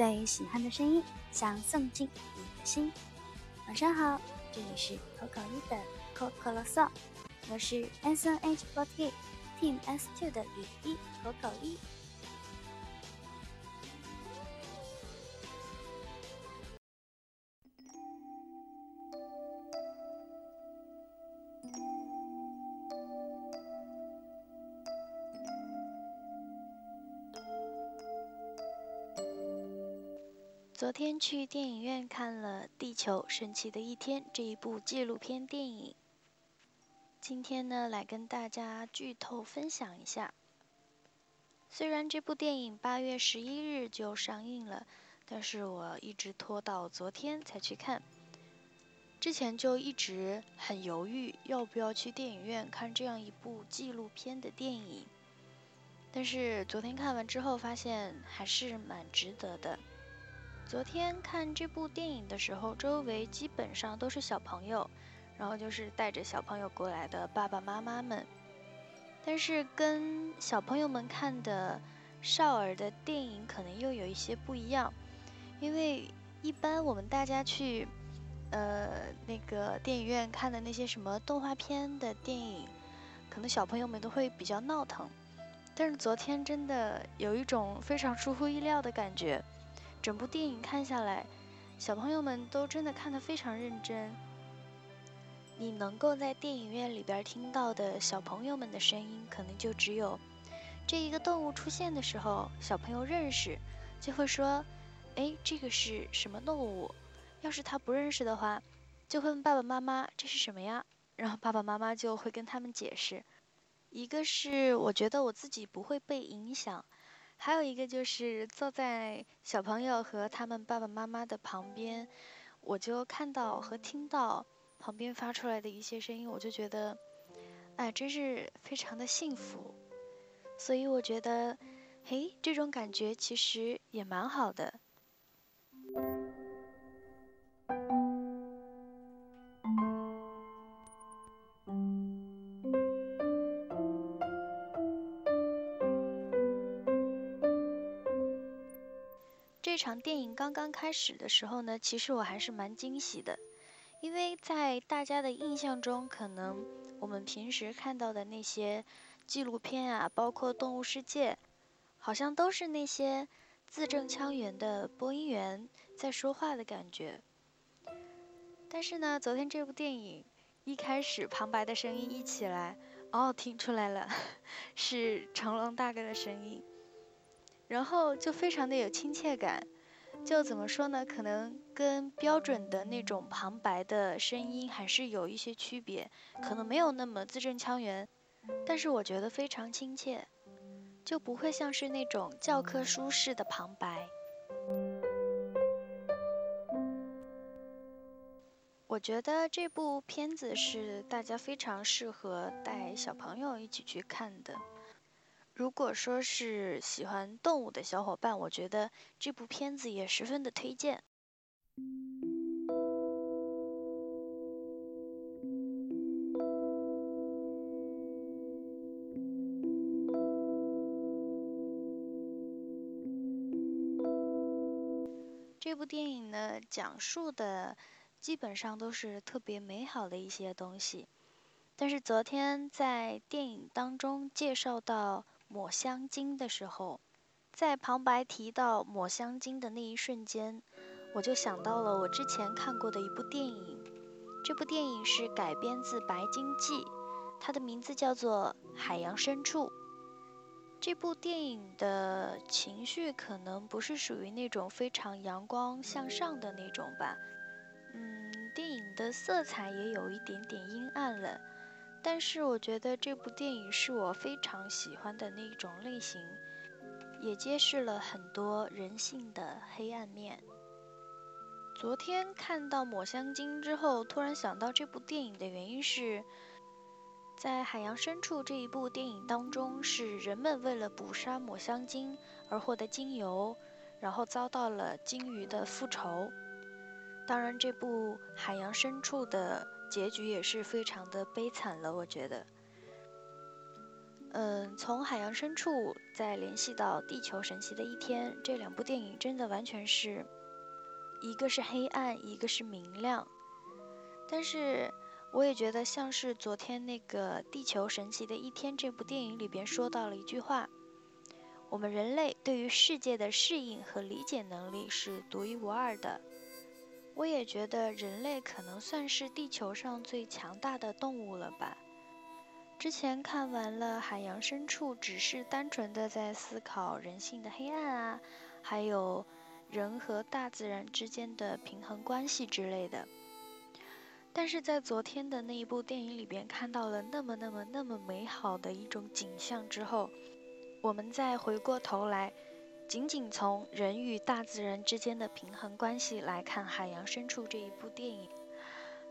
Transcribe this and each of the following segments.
最喜欢的声音，想送进你的心。晚上好，这里是口口一的口口啰嗦，我是 S N H forty Team S two 的雨一口口一。昨天去电影院看了《地球神奇的一天》这一部纪录片电影。今天呢，来跟大家剧透分享一下。虽然这部电影八月十一日就上映了，但是我一直拖到昨天才去看。之前就一直很犹豫要不要去电影院看这样一部纪录片的电影，但是昨天看完之后发现还是蛮值得的。昨天看这部电影的时候，周围基本上都是小朋友，然后就是带着小朋友过来的爸爸妈妈们。但是跟小朋友们看的少儿的电影可能又有一些不一样，因为一般我们大家去，呃，那个电影院看的那些什么动画片的电影，可能小朋友们都会比较闹腾。但是昨天真的有一种非常出乎意料的感觉。整部电影看下来，小朋友们都真的看得非常认真。你能够在电影院里边听到的小朋友们的声音，可能就只有这一个动物出现的时候，小朋友认识，就会说：“哎，这个是什么动物？”要是他不认识的话，就会问爸爸妈妈：“这是什么呀？”然后爸爸妈妈就会跟他们解释。一个是我觉得我自己不会被影响。还有一个就是坐在小朋友和他们爸爸妈妈的旁边，我就看到和听到旁边发出来的一些声音，我就觉得，哎，真是非常的幸福。所以我觉得，嘿，这种感觉其实也蛮好的。这场电影刚刚开始的时候呢，其实我还是蛮惊喜的，因为在大家的印象中，可能我们平时看到的那些纪录片啊，包括《动物世界》，好像都是那些字正腔圆的播音员在说话的感觉。但是呢，昨天这部电影一开始旁白的声音一起来，哦，听出来了，是成龙大哥的声音。然后就非常的有亲切感，就怎么说呢？可能跟标准的那种旁白的声音还是有一些区别，可能没有那么字正腔圆，但是我觉得非常亲切，就不会像是那种教科书式的旁白。我觉得这部片子是大家非常适合带小朋友一起去看的。如果说是喜欢动物的小伙伴，我觉得这部片子也十分的推荐。这部电影呢，讲述的基本上都是特别美好的一些东西，但是昨天在电影当中介绍到。抹香鲸的时候，在旁白提到抹香鲸的那一瞬间，我就想到了我之前看过的一部电影。这部电影是改编自《白鲸记》，它的名字叫做《海洋深处》。这部电影的情绪可能不是属于那种非常阳光向上的那种吧，嗯，电影的色彩也有一点点阴暗了。但是我觉得这部电影是我非常喜欢的那种类型，也揭示了很多人性的黑暗面。昨天看到抹香鲸之后，突然想到这部电影的原因是，在《海洋深处》这一部电影当中，是人们为了捕杀抹香鲸而获得精油，然后遭到了鲸鱼的复仇。当然，这部《海洋深处》的。结局也是非常的悲惨了，我觉得。嗯，从海洋深处再联系到地球神奇的一天，这两部电影真的完全是一个是黑暗，一个是明亮。但是我也觉得像是昨天那个地球神奇的一天这部电影里边说到了一句话：我们人类对于世界的适应和理解能力是独一无二的。我也觉得人类可能算是地球上最强大的动物了吧。之前看完了海洋深处，只是单纯的在思考人性的黑暗啊，还有人和大自然之间的平衡关系之类的。但是在昨天的那一部电影里边看到了那么那么那么美好的一种景象之后，我们再回过头来，仅仅从人与大自然之间的平衡关系来看《海洋深处》这一部电影，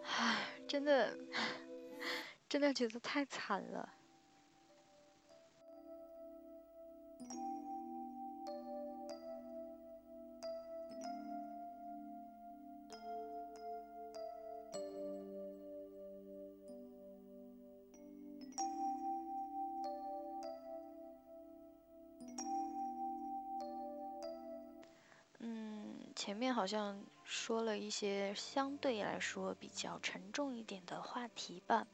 唉，真的。真的觉得太惨了。前面好像说了一些相对来说比较沉重一点的话题吧。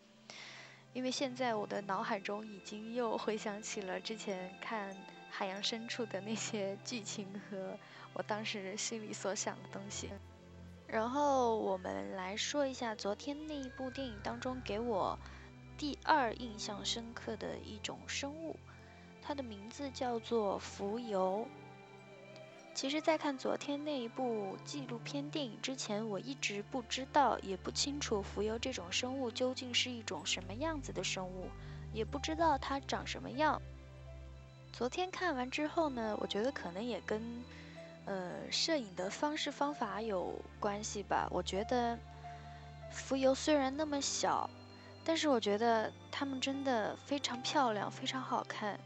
因为现在我的脑海中已经又回想起了之前看《海洋深处》的那些剧情和我当时心里所想的东西。然后我们来说一下昨天那一部电影当中给我第二印象深刻的一种生物，它的名字叫做浮游。其实，在看昨天那一部纪录片电影之前，我一直不知道，也不清楚浮游这种生物究竟是一种什么样子的生物，也不知道它长什么样。昨天看完之后呢，我觉得可能也跟，呃，摄影的方式方法有关系吧。我觉得浮游虽然那么小，但是我觉得它们真的非常漂亮，非常好看。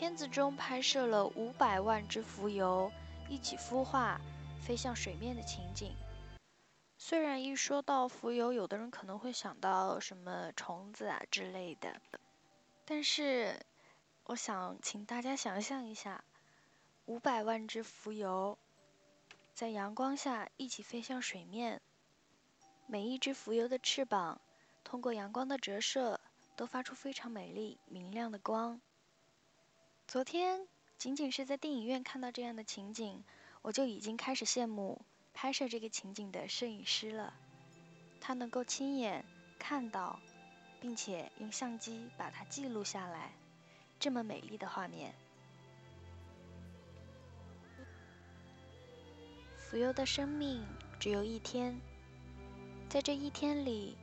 片子中拍摄了五百万只浮游一起孵化、飞向水面的情景。虽然一说到浮游，有的人可能会想到什么虫子啊之类的，但是我想请大家想象一下，五百万只浮游在阳光下一起飞向水面，每一只浮游的翅膀通过阳光的折射，都发出非常美丽明亮的光。昨天仅仅是在电影院看到这样的情景，我就已经开始羡慕拍摄这个情景的摄影师了。他能够亲眼看到，并且用相机把它记录下来，这么美丽的画面。浮游的生命只有一天，在这一天里，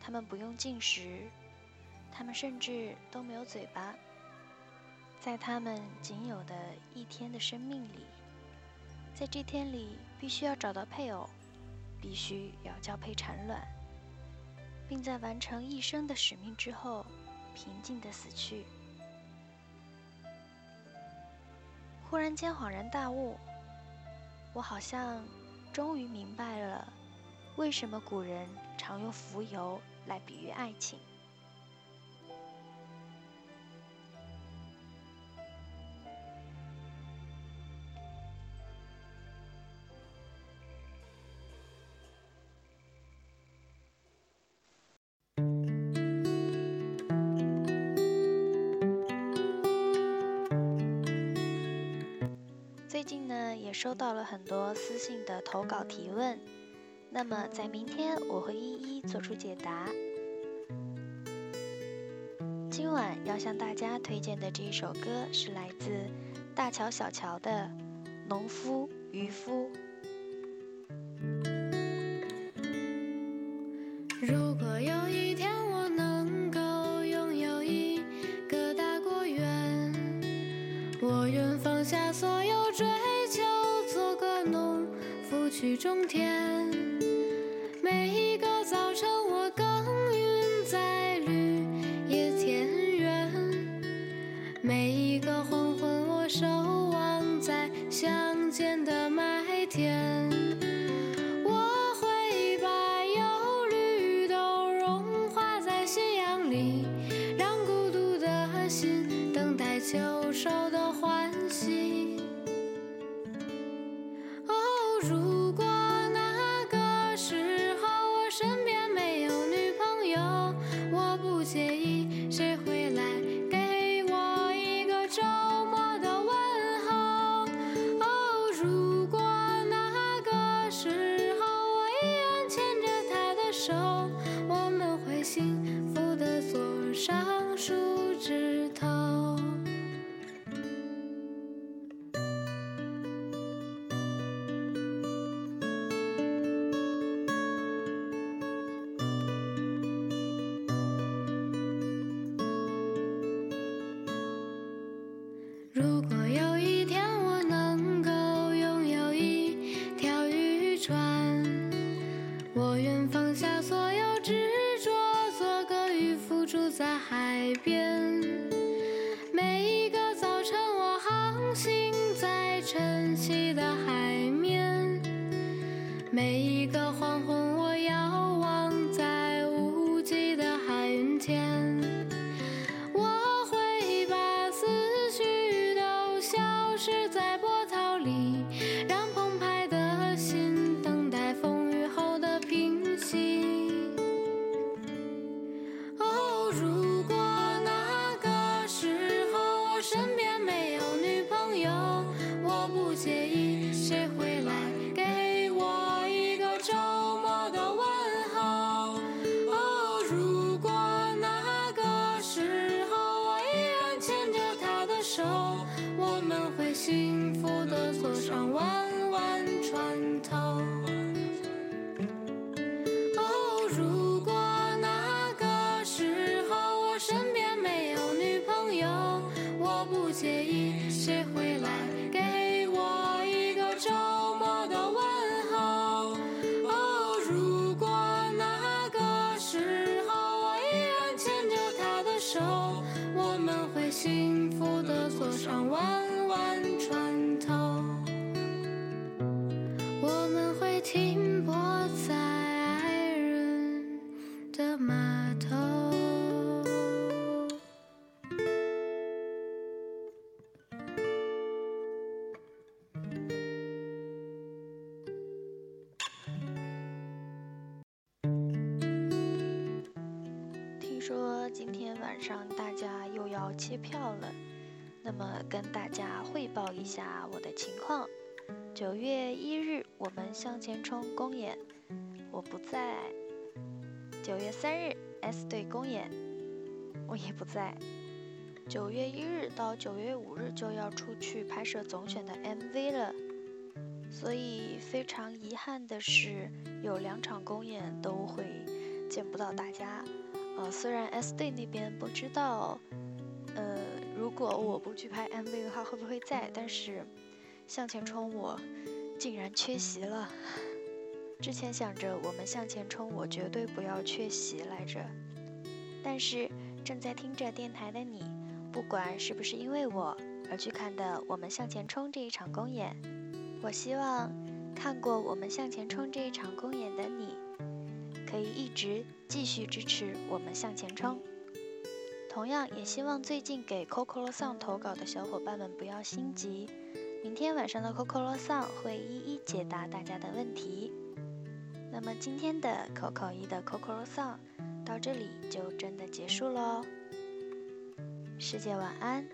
它们不用进食，它们甚至都没有嘴巴。在他们仅有的一天的生命里，在这天里必须要找到配偶，必须要交配产卵，并在完成一生的使命之后，平静的死去。忽然间恍然大悟，我好像终于明白了，为什么古人常用浮游来比喻爱情。近呢也收到了很多私信的投稿提问，那么在明天我会一一做出解答。今晚要向大家推荐的这一首歌是来自大乔小乔的《农夫渔夫》。中天每一个早晨我耕耘在绿野田园每一个黄昏我守望在乡间的麦田我会把忧虑都融化在夕阳里让孤独的心等待秋收的欢喜哦如果住在海边。每一个早晨，我航行在晨曦的海面；每一个黄上大家又要切票了，那么跟大家汇报一下我的情况。九月一日我们向前冲公演，我不在。九月三日 S 队公演，我也不在。九月一日到九月五日就要出去拍摄总选的 MV 了，所以非常遗憾的是，有两场公演都会见不到大家。呃，虽然 S D 那边不知道，呃，如果我不去拍 MV 的话会不会在，但是向前冲我竟然缺席了。之前想着我们向前冲，我绝对不要缺席来着。但是正在听着电台的你，不管是不是因为我而去看的我们向前冲这一场公演，我希望看过我们向前冲这一场公演的你。可以一直继续支持我们向前冲。同样，也希望最近给 Coco Song 投稿的小伙伴们不要心急，明天晚上的 Coco Song 会一一解答大家的问题。那么今天的 Coco 一的 Coco Song 到这里就真的结束喽，师姐晚安。